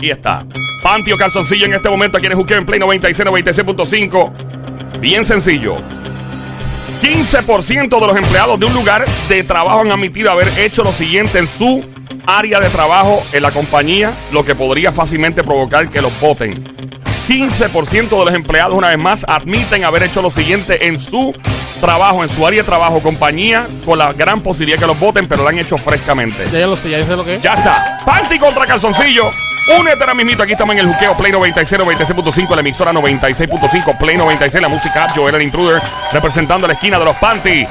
Y está. Panty o calzoncillo en este momento aquí en el Juqueo en Play 96, 96.5. Bien sencillo. 15% de los empleados de un lugar de trabajo han admitido haber hecho lo siguiente en su área de trabajo en la compañía, lo que podría fácilmente provocar que los voten. 15% de los empleados, una vez más, admiten haber hecho lo siguiente en su trabajo, en su área de trabajo, compañía, con la gran posibilidad que los voten, pero lo han hecho frescamente. Ya, ya lo sé, ya sé lo que es. Ya está. Panty contra calzoncillo. Únete ahora mismito. Aquí estamos en el juqueo Play 96, 96.5, la emisora 96.5, Play 96, la música Joel el Intruder, representando la esquina de los Panty.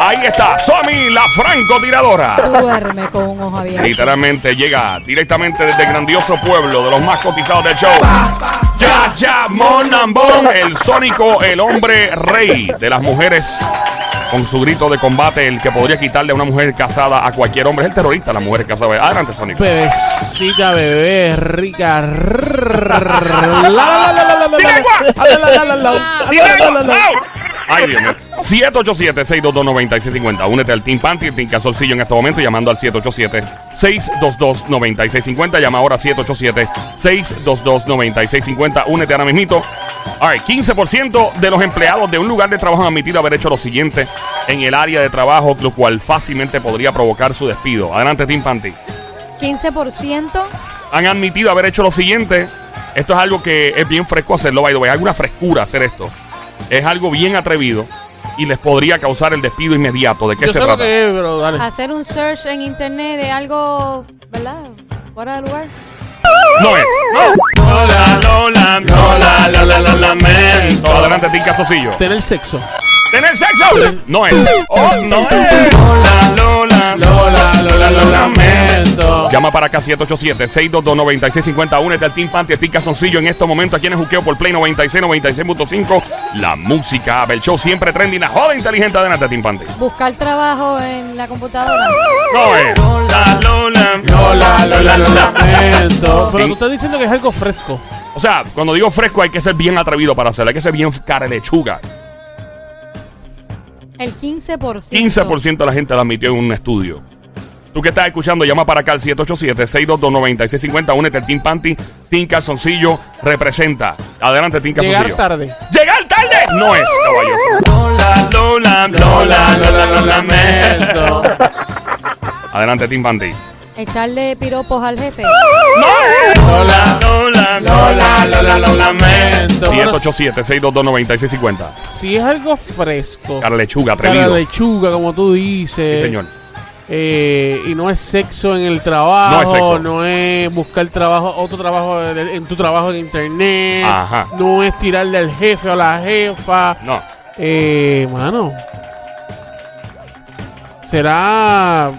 Ahí está, Somi, la francotiradora. Duerme con un ojo abierto. Literalmente llega directamente desde el grandioso pueblo de los más cotizados del show. Ya, ya, Monambón, el sónico, el hombre rey de las mujeres. Con su grito de combate, el que podría quitarle a una mujer casada a cualquier hombre. Es el terrorista, la mujer casada. Adelante, Sónico. Bebecita, bebé, rica. Ay, Dios mío. 787-622-9650. Únete al Team Panty, el Team Calzoncillo en este momento, llamando al 787-622-9650. Llama ahora 787-622-9650. Únete ahora mismito. All right, 15% de los empleados de un lugar de trabajo han admitido haber hecho lo siguiente en el área de trabajo, lo cual fácilmente podría provocar su despido. Adelante, Team Panty. 15%. Han admitido haber hecho lo siguiente. Esto es algo que es bien fresco hacerlo, by the way. Hay alguna frescura hacer esto. Es algo bien atrevido y les podría causar el despido inmediato. ¿De qué Yo se sé lo trata? que es, pero dale. Hacer un search en internet de algo, ¿verdad? Fuera de lugar. No es. Lola, Lola, Lola, Lola, lo lamento. Adelante, Tim Casocillo. Tener sexo. ¿Tener sexo? No es. Oh, no es. Lola, Lola. Lola, Lola, lo lamento. Llama para acá 787-622-9650. Únete al Team Panty, Team Calzoncillo en este momento aquí en el Juqueo por Play 96, 96.5. La música, el show siempre trending. La joda inteligente. Adelante, Team Panty. Buscar trabajo en la computadora. No es. Lola, Lola. Lola, Lola, lo lamento. Pero tú estás diciendo que es algo fresco. O sea, cuando digo fresco hay que ser bien atrevido para hacerlo. Hay que ser bien cara lechuga. El 15%. 15% de la gente lo admitió en un estudio. Tú que estás escuchando, llama para acá al 787-622-9650. Únete al Team Panty. Team Calzoncillo representa. Adelante, Team Calzoncillo. Llegar tarde. ¡Llegar tarde! No es, caballoso. Lola, Lola, Lola, Lola. Adelante, Team Panty. Echarle piropos al jefe. Lola, Lola, Lola, Lola, lo lamento. Bueno, 787-622-9650. si es algo fresco. Cara lechuga, Cara atrevido. de lechuga, como tú dices. Sí, señor. Eh, y no es sexo en el trabajo, No es sexo. no es buscar trabajo, otro trabajo en tu trabajo en internet, Ajá. no es tirarle al jefe o a la jefa. No. Eh, mano, será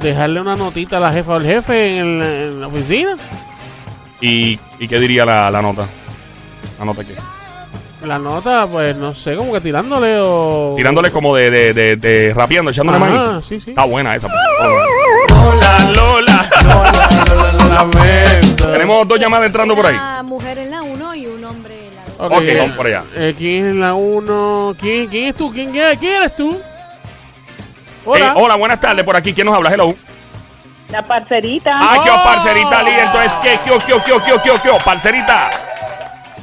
dejarle una notita a la jefa o al jefe en, el- en la oficina. ¿Y, y qué diría la, la nota? ¿La nota qué? La nota, pues no sé, como que tirándole o. Tirándole como de, de, de, de rapeando, echándole Ajá, maní. sí, sí. Está buena esa. Lola, Lola. Lamento. Tenemos dos llamadas entrando por ahí. Una mujer en la 1 y un hombre en la 2. Ok, Ok, vamos por allá. eh, ¿Quién es la uno? ¿Quién, quién es tú? ¿Quién, quién, quién eres tú? Hola. Eh, hola, buenas tardes. Por aquí, ¿quién nos habla? Hello. La parcerita. Ah, qué Oh. parcerita, Lee. Entonces, ¿qué, qué, qué, qué, qué, qué, qué, parcerita?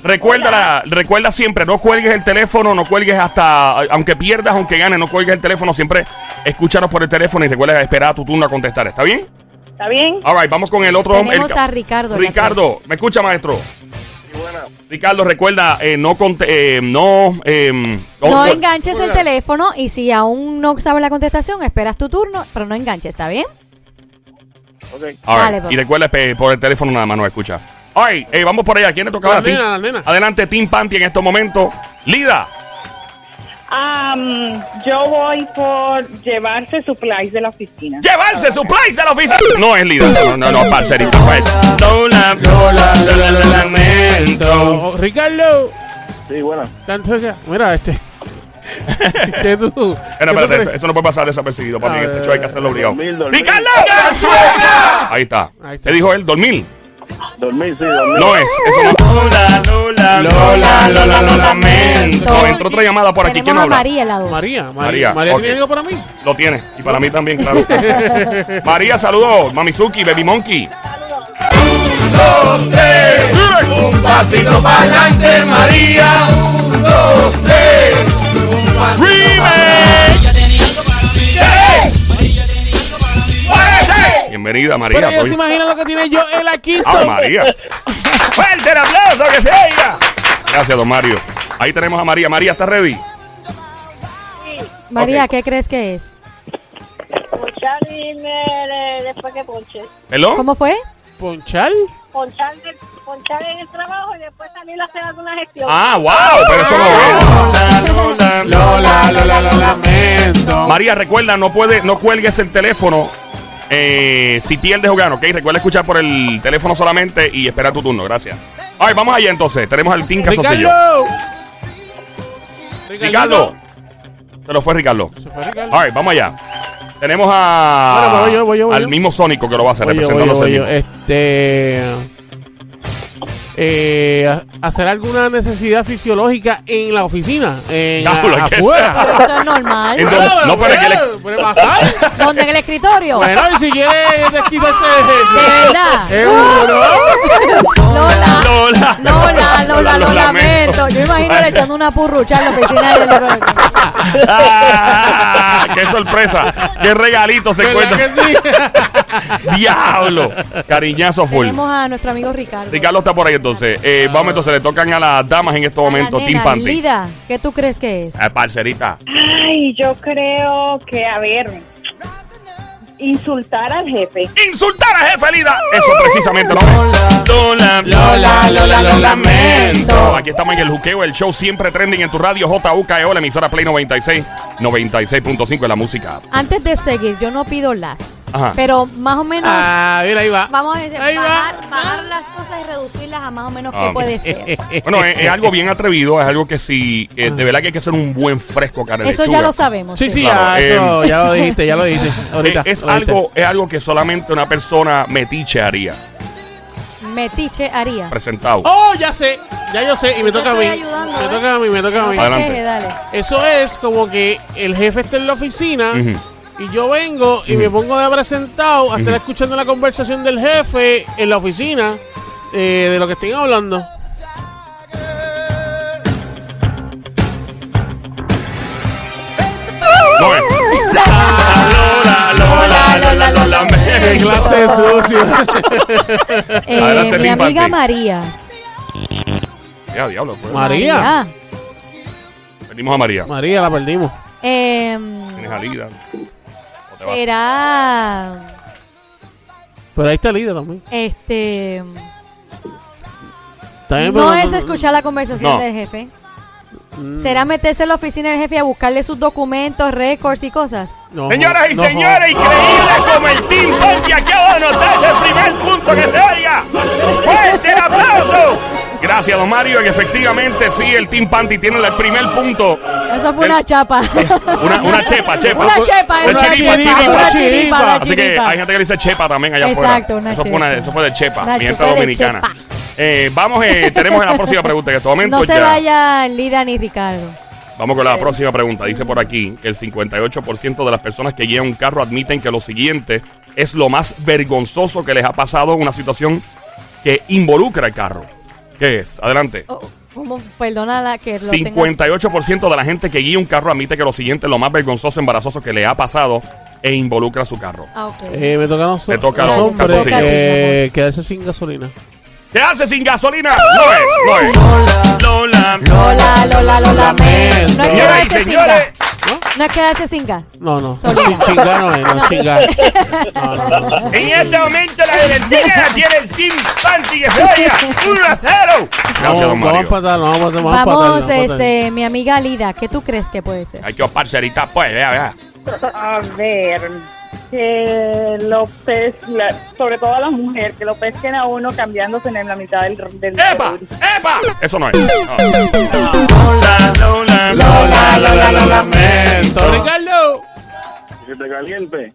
Recuerda, recuerda siempre, no cuelgues el teléfono, no cuelgues hasta, aunque pierdas, aunque ganes, no cuelgues el teléfono, siempre escúchanos por el teléfono y recuerda esperar a tu turno a contestar, ¿está bien? ¿Está bien? All right, vamos con el otro hombre. Tenemos el- a Ricardo. Ricardo. ¿me escucha, maestro? Ricardo, recuerda, eh, no, conte- eh, no, eh, No oh, enganches el teléfono y si aún no sabes la contestación, esperas tu turno, pero no enganches, ¿está bien? All right. Dale, pues. Y recuerda por el teléfono nada más no escucha. Right, eh, vamos por allá. ¿Quién le toca La a ti? nena, la nena. Adelante, Team Panty en estos momentos. Lida. Am, yo voy por llevarse supplies de la oficina. Llevarse supplies de la oficina. No es Lida. No, no, no, parcerito. pues. Lola, Lola, Lola, lo Oh, Ricardo. Sí, bueno. Tanto que- Mira, este. ¿Qué tú? Espera, ¿Qué tú espérate, crees? eso, no puede pasar desapercibido, papi. A En este show hay que hacerlo obligado. Dormir, dormir. ¡Ricardo! Ahí está. Ahí está. ¿Qué dijo él? ¿Dormir? Dormir, sí, dormir. No es. Eso no. Lola, Lola, Lola, Lola, lo lamento. No, entró otra llamada por aquí. ¿Quién habla? María la 2. María, María. María. ¿tiene algo para mí? Lo tiene. Y para mí también, claro. María, saludos. Mamizuki, Baby Monkey. Dos, tres. Un pasito para adelante, María. Un, dos, tres. Un pasito tenía algo para mí. Ella tenía algo para mí. Bienvenida, María. Pero ella Estoy- se imagina lo que tiene yo en la quiso. ¡Ave María! ¡Fuerte el aplauso que se oiga! Gracias, don Mario. Ahí tenemos a María. María, ¿está ready? María, Ok. ¿qué crees que es? Ponchar y me- después que ponche. ¿Hello? ¿Cómo fue? ¿Ponchar? Ponchar, de- ponchar en el trabajo y después salir a hacer alguna gestión. Ah, wow, pero eso no es. Lola, Lola, lo lamento. María, recuerda, no puede, no cuelgues el teléfono eh, si pierdes o ganas, ¿ok? Recuerda escuchar por el teléfono solamente y espera tu turno, gracias. Ay, vamos allá entonces. Tenemos al Team Casoncillo. Ricardo. Ricardo. Se lo fue Ricardo. Se fue Ricardo. All right, vamos allá. Tenemos a Bueno, voy yo, voy yo, voy al yo. mismo Sónico que lo va a hacer, Voy yo, voy yo, representándose voy el yo. mismo. Este. Eh, hacer alguna necesidad fisiológica en la oficina, en Diablo, a- ¿qué afuera. Pero eso es normal. Bueno, donde- no, pero que le- puede- pasar. ¿Dónde en el escritorio? Bueno, y si quiere desquitarse De verdad. Lola. Lola. Lola, Lola, lo lo lamento. Yo imagino le echando una purrucha en la oficina del Ah, ¡Qué sorpresa! ¡Qué regalito se ¿Verdad encuentra! que sí? ¡Diablo! Cariñazo full. Tenemos a nuestro amigo Ricardo. Ricardo está por ahí entonces. Eh, vamos entonces, le tocan a las damas en. Team Panty. Lida, ¿qué tú crees que es? Eh, parcerita. Ay, yo creo que, a ver, insultar al jefe. ¡Insultar a jefe Lida! Eso precisamente lo Lola. Lola, Lola, lo lamento. Aquí estamos en el juqueo, el show siempre trending en tu radio JUKEO, la emisora Play 96, 96.5 en la música. Antes de seguir, yo no pido las. Ajá. Pero más o menos. Ah, mira, ahí va. Vamos a decir, Ahí va. bajar, las cosas y reducirlas a más o menos Ah, qué puede ser. Bueno, es, es algo bien atrevido, es algo que sí, eh, de verdad que hay que hacer un buen fresco cara de Eso ya lo sabemos. Sí, sí, Claro, ya, eso, eh, ya lo dijiste, ya lo dijiste. Ahorita. Es, lo dijiste. algo, es algo que solamente una persona metiche haría, Metiche haría. presentado. Oh, ya sé, ya yo sé, y me Yo toca a mí. estoy ayudando, me ¿eh? toca a mí, me toca a mí. te Adelante. dale. Eso es como que el jefe está en la oficina Ujú. y yo vengo y me pongo de presentado a estar escuchando la conversación del jefe en la oficina eh, de lo que estén hablando. No. Lola, Lola, Lola, Lola, ¡Qué lamento. clase de sucio! Eh, mi amiga. María. Ya, diablo. María. Venimos a María. María, la perdimos. Em, Tienes a Lida. Será. Pero ahí está Lida también. Este. También, No pero es escuchar la conversación No. del jefe. Mm, Será meterse en la oficina del jefe y a buscarle sus documentos, récords y cosas. no, Señoras y no, señores, no. increíble como el Team Ponti acaba de anotar el primer punto que se oiga. ¡Fuerte el aplauso! Gracias, don Mario, que efectivamente sí, el Team Panty tiene el primer punto. Eso fue El- una chapa. Una, una chepa, chepa. Una chepa, Una una chiripa, chiripa, chiripa. una chiripa, una Así que hay gente que le dice chepa también allá Exacto, afuera. una eso, fue chepa. una- eso fue de chepa, mi gente dominicana. chepa. Eh, vamos, eh, tenemos la próxima pregunta. En este momento No se ya. vaya Lida ni Ricardo. Vamos con la próxima pregunta. Dice por aquí que el 58% de las personas que guían un carro admiten que lo siguiente es lo más vergonzoso que les ha pasado en una situación que involucra el carro. ¿Qué es? Adelante. Oh, ¿Cómo? Perdona la que lo tenga. 58% de la gente que guía un carro admite que lo siguiente es lo más vergonzoso, embarazoso que le ha pasado e involucra su carro. Ah, ok. Eh, me toca a nosotros. Me toca a los hombres eh, quedarse sin gasolina. ¿Qué hace sin gasolina? No es, no es. Lola. Lola, Lola, lo lamento. No es Señoras y quedarse sin señores, gas. No es quedarse sin gas. No, no. Sin chingar no es, no, sin gas. No, no, no. en este momento la la tiene el Team Panty que oiga 1 a 0. Gracias, Vamos, don vamos a Mario. empatar, vamos a empatar, vamos a empatar, Vamos, a empatar. este, mi amiga Lida, ¿qué tú crees que puede ser? Hay que parcerita, pues, vea, vea. A ver, que lo pes, la- sobre todo a la mujer, que lo pesquen a uno cambiándose en la mitad del... del ¡Epa! del- ¡Epa! Eso no es. Lola, Lola, Lola, Lola, lo lamento. Ricardo, Que te caliente.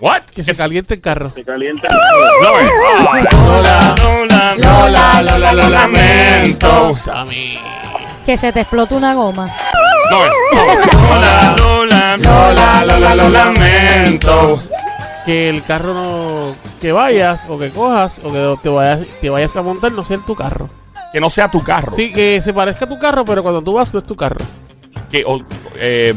¿What? que se caliente el carro. Te caliente. No es. Ah, Lola, Lola, Lola, Lola, lo lamento. Sammy. Que se te explote una goma. Lola, Lola, Lola, Lola, lo lamento. que el carro no, que vayas o que cojas o que te vayas, te vayas a montar no sea tu carro. Que no sea tu carro. Sí, que se parezca a tu carro, pero cuando tú vas no es tu carro. Que, o- eh,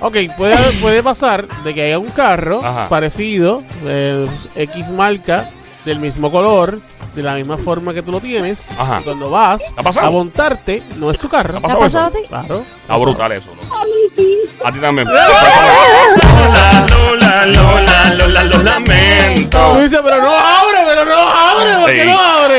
Ok, puede, puede pasar de que haya un carro Ajá. parecido, de X marca, del mismo color, de la misma forma que tú lo tienes. Ajá. y Cuando vas ¿Ha pasado? a montarte, no es tu carro. ¿Ha ¿Te ha pasado pasado a ti? Claro. Está brutal eso. ¿no? A ti también.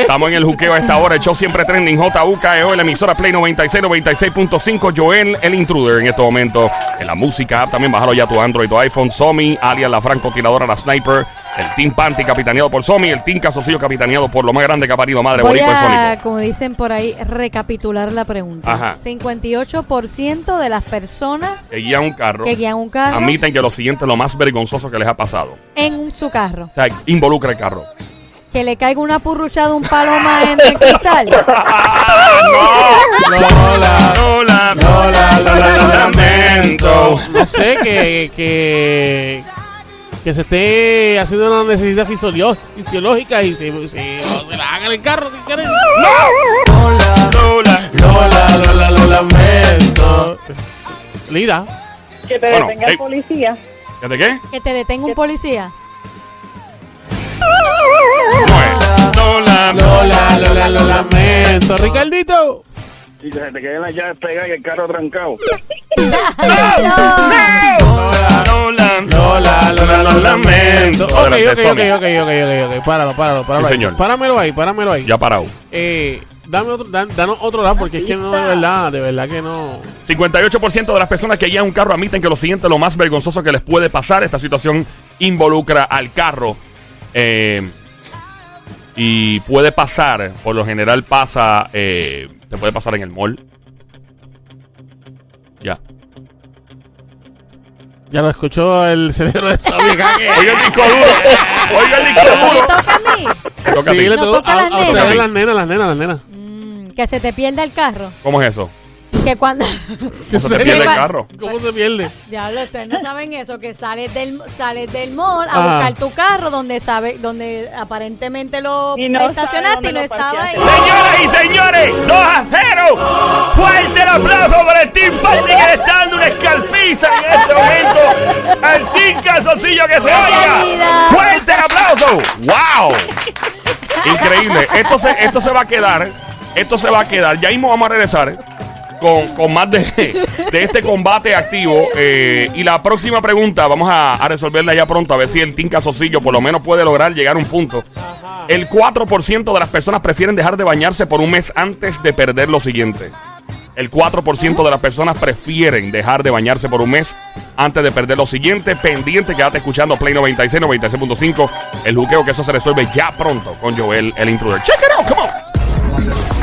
Estamos en el juqueo a esta hora. El show siempre trending. JUKEO, la emisora Play 96, 96.5. Joel, el intruder en este momento. En la música, también bájalo ya tu Android, tu iPhone. Somi, alias la francotiradora, la sniper. El Team Panty capitaneado por Somi. El Team Casocillo capitaneado por lo más grande que ha parido madre Voy y a, como dicen por ahí, recapitular la pregunta. Ajá. 58% de las personas Que guían un carro. que guían un carro Admiten que lo siguiente es lo más vergonzoso que les ha pasado. en su carro. O sea, involucra el carro. Que le caiga una purrucha de un paloma en el cristal. Lola, Lola, Lola, Lola, lo lamento. No sé, que, que, que se esté haciendo una necesidad fisiológica y se, se, se la haga en el carro sin querer. Lola, Lola, Lola, lo lamento. Lida. Que te Bueno, detenga hey. el policía. ¿De qué? Que te detenga un policía. Lola, Lola, Lola, lo lamento. Ricardito. Que se te queden las llaves pegadas y el carro trancado. Lola, Lola, Lola, Lola, lo lamento. Ok, ok, ok, ok, ok, ok, ok. Páralo, páralo, páralo Sí, señor. Páramelo ahí, páramelo ahí. Ya parado. Eh, dame otro, dan- danos otro lado porque es que no, de verdad, de verdad que no. 58% de las personas que guían un carro admiten que lo siguiente es lo más vergonzoso que les puede pasar. Esta situación involucra al carro. eh, y puede pasar, por lo general pasa, eh, te puede pasar en el mall. Ya. Ya lo escuchó el cerebro de Sonia Kage. Oiga el disco duro. Oiga el disco ¿Me duro. toca a mí? Toca a Sí, ti. le No tocó toca a a, las nenas. las nenas, las nenas, las nenas. Mm, que se te pierda el carro. ¿Cómo es eso? Que cuando... ¿Cómo se pierde el carro? ¿Cómo se pierde? Diablo, ustedes no saben eso, que sales del, sales del mall a Ah. buscar tu carro donde sabe, donde aparentemente lo Y no sabe estacionaste y no estaba ahí. Señoras y señores, 2 a 0. Fuerte el aplauso para el Team Party que le está dando una escalpiza en este momento al Team Calzoncillo que se oiga. Fuerte el aplauso. ¡Wow! Increíble. Esto se, esto se va a quedar. Esto se va a quedar. Ya mismo vamos a regresar con, con más de, de este combate activo. eh, y la próxima pregunta vamos a, a resolverla ya pronto. A ver si el Team Casocillo por lo menos puede lograr llegar a un punto. El 4% de las personas prefieren dejar de bañarse por un mes antes de perder lo siguiente. El 4% de las personas prefieren dejar de bañarse por un mes antes de perder lo siguiente. Pendiente, quédate escuchando Play 96, 96.5. El juqueo que eso se resuelve ya pronto con Joel, el intruder. Check it out, come on.